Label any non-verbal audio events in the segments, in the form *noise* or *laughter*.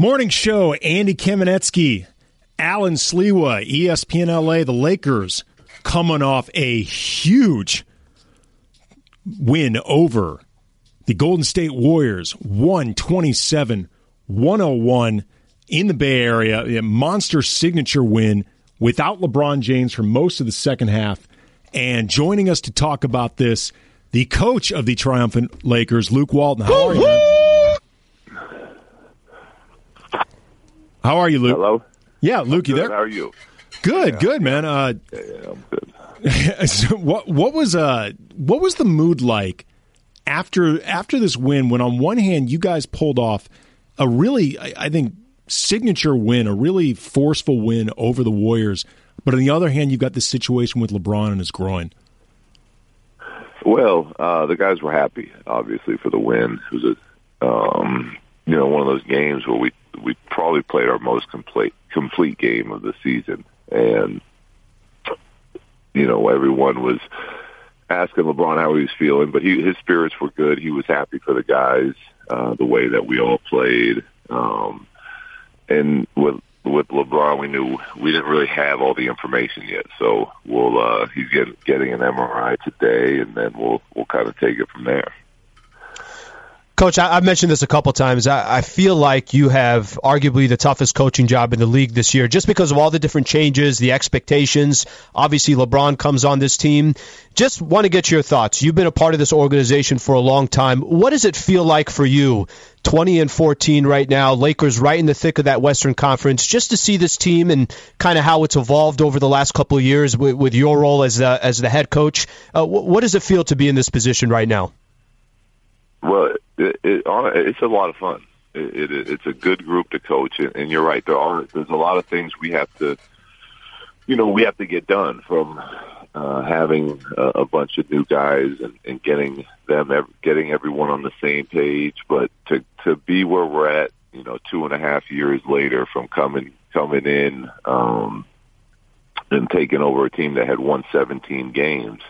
Morning show, Andy Kamenetsky, Allen Sliwa, ESPN LA, the Lakers coming off a huge win over the Golden State Warriors, 127 101 in the Bay Area. A monster signature win without LeBron James for most of the second half. And joining us to talk about this, the coach of the triumphant Lakers, Luke Walton. How are you, man? How are you, Luke? Hello. Yeah, Luke, you Good. there? How are you? Good, good, man. Uh, Yeah, yeah, I'm good. *laughs* so what what was uh what was the mood like after after this win? When on one hand you guys pulled off a really I, I think signature win, a really forceful win over the Warriors, but on the other hand you've got this situation with LeBron and his groin. Well, uh, the guys were happy, obviously, for the win. It was a, um, you know, one of those games where we we probably played our most complete complete game of the season, and you know, everyone was asking LeBron how he was feeling, but he his spirits were good. He was happy for the guys, uh, the way that we all played, um, and with with LeBron, we knew we didn't really have all the information yet. So we'll uh, he's getting getting an MRI today, and then we'll we'll kind of take it from there. Coach, I, I've mentioned this a couple times. I, I feel like you have arguably the toughest coaching job in the league this year, just because of all the different changes, the expectations. Obviously, LeBron comes on this team. Just want to get your thoughts. You've been a part of this organization for a long time. What does it feel like for you, 20 and 14 right now, Lakers right in the thick of that Western Conference, just to see this team and kind of how it's evolved over the last couple of years with, with your role as the, as the head coach? Uh, wh- what does it feel to be in this position right now? Well, it, it, it's a lot of fun. It, it, it's a good group to coach, and, you're right. There are there's a lot of things we have to, you know, we have to get done from uh, having a, a bunch of new guys and, and getting them ev- getting everyone on the same page. But to to be where we're at, you know, two and a half years later from coming coming in um, and taking over a team that had won 17 games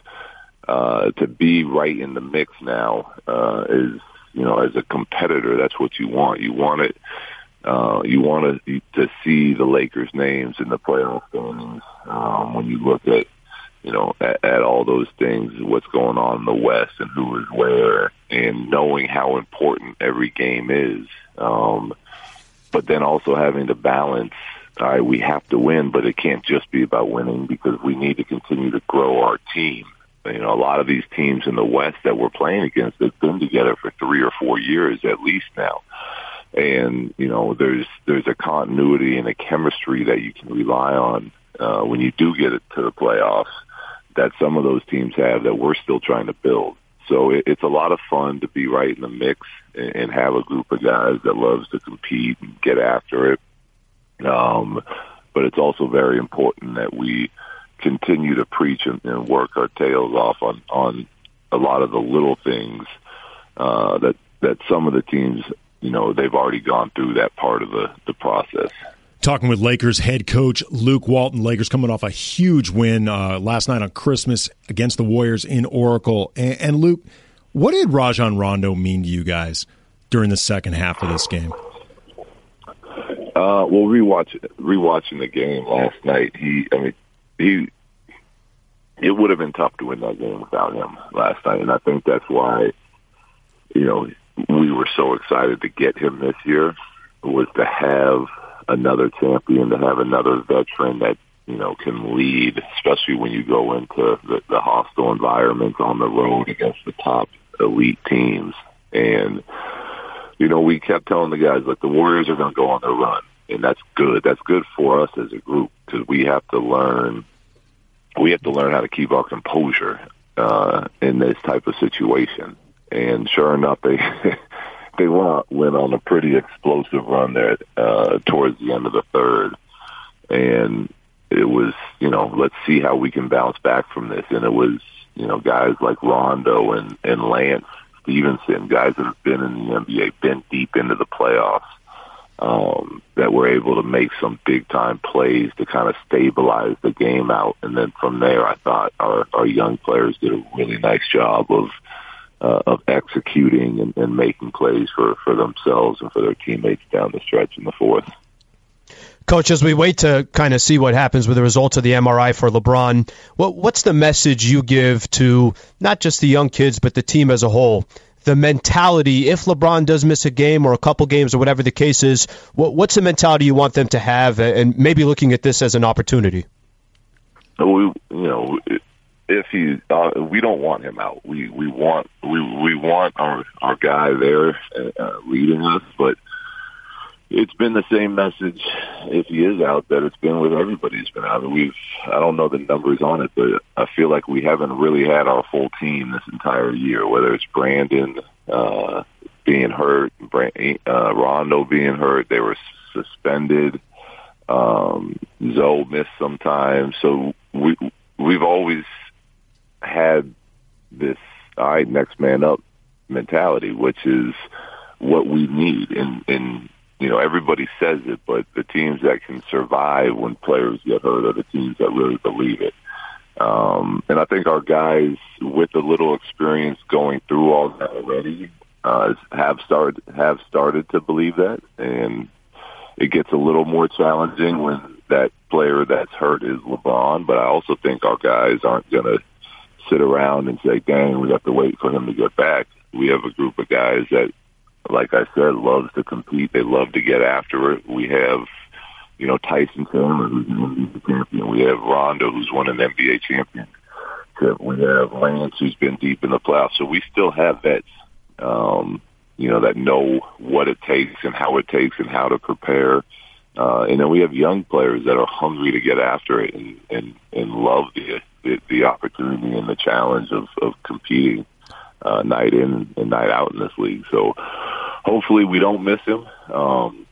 uh, to be right in the mix now uh, is, you know, as a competitor, that's what you want. You want it. Uh, you want to to see the Lakers' names in the playoff standings um, when you look at, you know, at, at all those things, what's going on in the West and who is where, and knowing how important every game is. Um, but then also having to balance. All right, we have to win, but it can't just be about winning because we need to continue to grow our team you know, a lot of these teams in the West that we're playing against have been together for three or four years at least now. And, you know, there's, there's a continuity and a chemistry that you can rely on, uh, when you do get it to the playoffs that some of those teams have that we're still trying to build. So it, it's a lot of fun to be right in the mix and, and have a group of guys that loves to compete and get after it. Um, but it's also very important that we, continue to preach and, and work our tails off on on a lot of the little things uh, that that some of the teams, you know, they've already gone through that part of the the process. Talking with Lakers head coach Luke Walton. Lakers coming off a huge win uh, last night on Christmas against the Warriors in Oracle. And, and Luke, what did Rajon Rondo mean to you guys during the second half of this game? Uh, well, rewatch rewatching the game last night, he, I mean, he, it would have been tough to win that game without him last night, and I think that's why, you know, we were so excited to get him this year was to have another champion, to have another veteran that you know can lead, especially when you go into the, the hostile environments on the road against the top elite teams. And you know, we kept telling the guys like the Warriors are going to go on their run, and that's good. That's good for us as a group because we have to learn. We have to learn how to keep our composure uh, in this type of situation. And sure enough, they *laughs* they went went on a pretty explosive run there uh, towards the end of the third, and it was you know let's see how we can bounce back from this. And it was you know guys like Rondo and and Lance Stephenson, guys that have been in the NBA, been deep into the playoffs, um, that were able to make some big time plays to kind of stabilize the game out. And then from there, I thought our, our young players did a really nice job of uh, of executing and, and making plays for for themselves and for their teammates down the stretch in the fourth. Coach, as we wait to kind of see what happens with the results of the MRI for LeBron, what, what's the message you give to not just the young kids, but the team as a whole? The mentality, if LeBron does miss a game or a couple games or whatever the case is, what, what's the mentality you want them to have, and maybe looking at this as an opportunity? We, you know, if he, uh, we don't want him out. We we want we we want our our guy there uh, leading us, but it's been the same message if he is out that it's been with everybody who's been out. We've I don't know the numbers on it, but I feel like we haven't really had our full team this entire year. Whether it's Brandon uh, being hurt, uh, Rondo being hurt, they were suspended. Um, Zoe missed some time, so we we've always had this all right next man up mentality, which is what we need in in you know, everybody says it, but the teams that can survive when players get hurt are the teams that really believe it. Um, and I think our guys with a little experience going through all that already uh, have started have started to believe that, and it gets a little more challenging when that player that's hurt is LeBron. But I also think our guys aren't going to sit around and say, "Dang, we have to wait for him to get back." We have a group of guys that like I said, loves to compete. They love to get after it. We have, you know, Tyson Chandler, who's an NBA champion. We have Rondo, who's won an NBA championship. We have Lance, who's been deep in the playoffs. So we still have vets, um, you know, that know what it takes and how it takes and how to prepare. Uh, and then we have young players that are hungry to get after it and, and, and love the, the, the opportunity and the challenge of, of competing uh, night in and night out in this league. So hopefully we don't miss him. Um,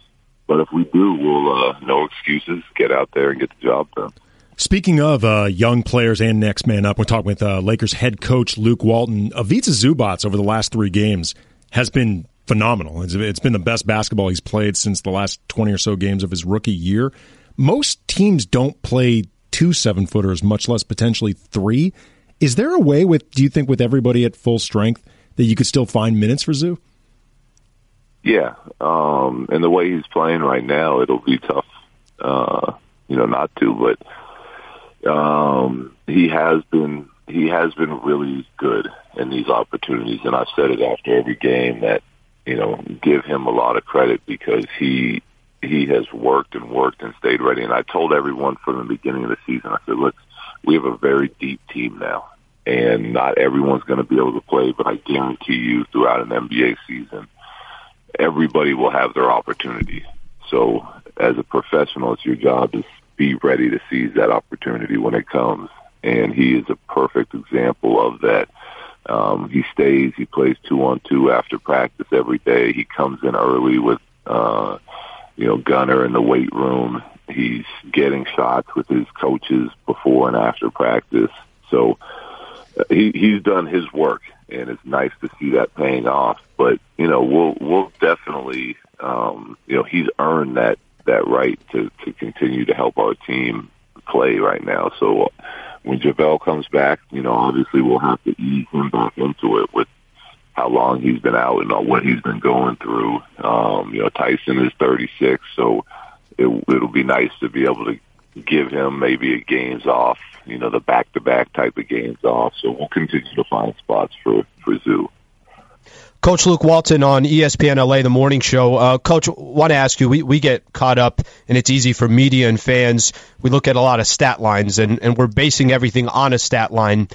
but if we do, we'll uh, no excuses. Get out there and get the job done. Speaking of uh, young players and next man up, we're talking with uh, Lakers head coach Luke Walton. Ivica Zubac over the last three games has been phenomenal. It's, it's been the best basketball he's played since the last 20 or so games of his rookie year. Most teams don't play two seven footers, much less potentially three. Is there a way with do you think with everybody at full strength that you could still find minutes for Zoo? Yeah, um, and the way he's playing right now, it'll be tough, uh, you know, not to. But um, he has been he has been really good in these opportunities, and I've said it after every game that you know give him a lot of credit because he he has worked and worked and stayed ready. And I told everyone from the beginning of the season, I said, look, we have a very deep team now, and not everyone's going to be able to play, but I guarantee you, throughout an NBA season everybody will have their opportunity. So as a professional, it's your job to be ready to seize that opportunity when it comes. And he is a perfect example of that. Um, he stays, he plays two on two after practice every day. He comes in early with, uh, you know, Gunnar in the weight room. He's getting shots with his coaches before and after practice. So he, he's done his work and it's nice to see that paying off. But you know, we'll we'll definitely, um, you know, he's earned that that right to to continue to help our team play right now. So when JaVale comes back, you know, obviously we'll have to ease him back into it with how long he's been out and what he's been going through. Um, you know, Tyson is 36, so it, it'll be nice to be able to give him maybe a games off, you know, the back to back type of games off. So we'll continue to find spots for, for Zoo. Coach Luke Walton on ESPN LA, the morning show. Uh, Coach, want to ask you, we, we get caught up, and it's easy for media and fans. We look at a lot of stat lines, and, and we're basing everything on a stat line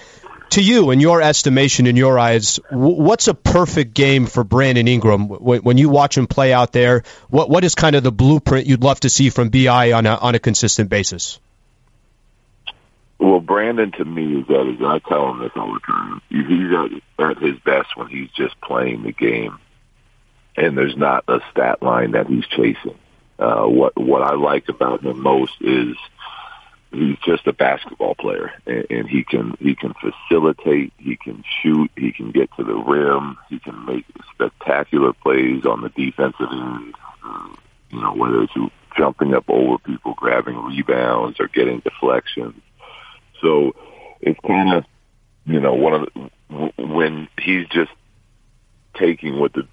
to you, in your estimation, in your eyes, what's a perfect game for Brandon Ingram? When you watch him play out there, what what is kind of the blueprint you'd love to see from Bi on a on a consistent basis? Well, Brandon to me is that is I tell him this all the time. He's at, at his best when he's just playing the game, and there's not a stat line that he's chasing. Uh, what what I like about him most is he's just a basketball player and, and he can he can facilitate he can shoot he can get to the rim he can make spectacular plays on the defensive end you know whether it's jumping up over people grabbing rebounds or getting deflections so it's kind of you know one of the when he's just taking what the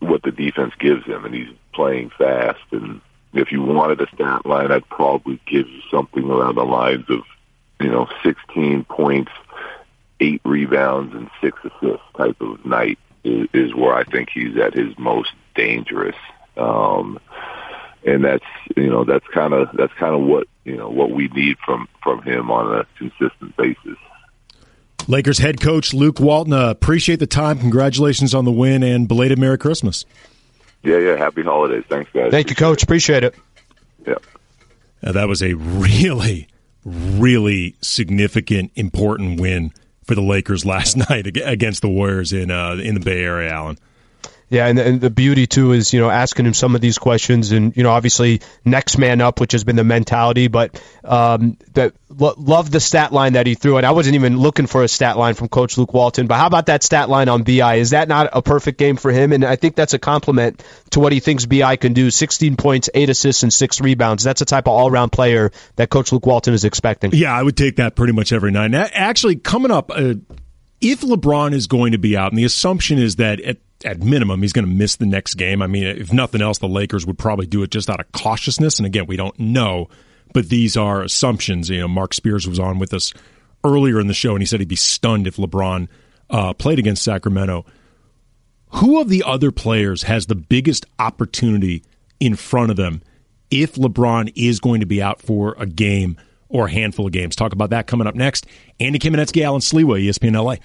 what the defense gives him, and he's playing fast. And if you wanted a stat line, I'd probably give you something around the lines of you know 16 points, eight rebounds, and six assists type of night is, is where I think he's at his most dangerous. Um, and that's you know that's kind of that's kind of what you know what we need from from him on a consistent basis. Lakers head coach Luke Walton, uh, appreciate the time. Congratulations on the win and belated Merry Christmas. Yeah, yeah. Happy holidays. Thanks, guys. Thank you, Coach. Appreciate it. Yeah. Uh, that was a really, really significant, important win for the Lakers last *laughs* night against the Warriors in uh, in the Bay Area, Allen. Yeah, and, and the beauty too is you know asking him some of these questions, and you know obviously next man up, which has been the mentality. But um, that lo- love the stat line that he threw, and I wasn't even looking for a stat line from Coach Luke Walton. But how about that stat line on Bi? Is that not a perfect game for him? And I think that's a compliment to what he thinks Bi can do: 16 points, eight assists, and six rebounds. That's a type of all-round player that Coach Luke Walton is expecting. Yeah, I would take that pretty much every night. actually, coming up. Uh, if LeBron is going to be out, and the assumption is that at at minimum, he's going to miss the next game. I mean, if nothing else, the Lakers would probably do it just out of cautiousness. And again, we don't know, but these are assumptions. You know, Marc Spears was on with us earlier in the show, and he said he'd be stunned if LeBron uh, played against Sacramento. Who of the other players has the biggest opportunity in front of them if LeBron is going to be out for a game or a handful of games? Talk about that coming up next. Andy Kamenetsky, Allen Sliwa, ESPN LA.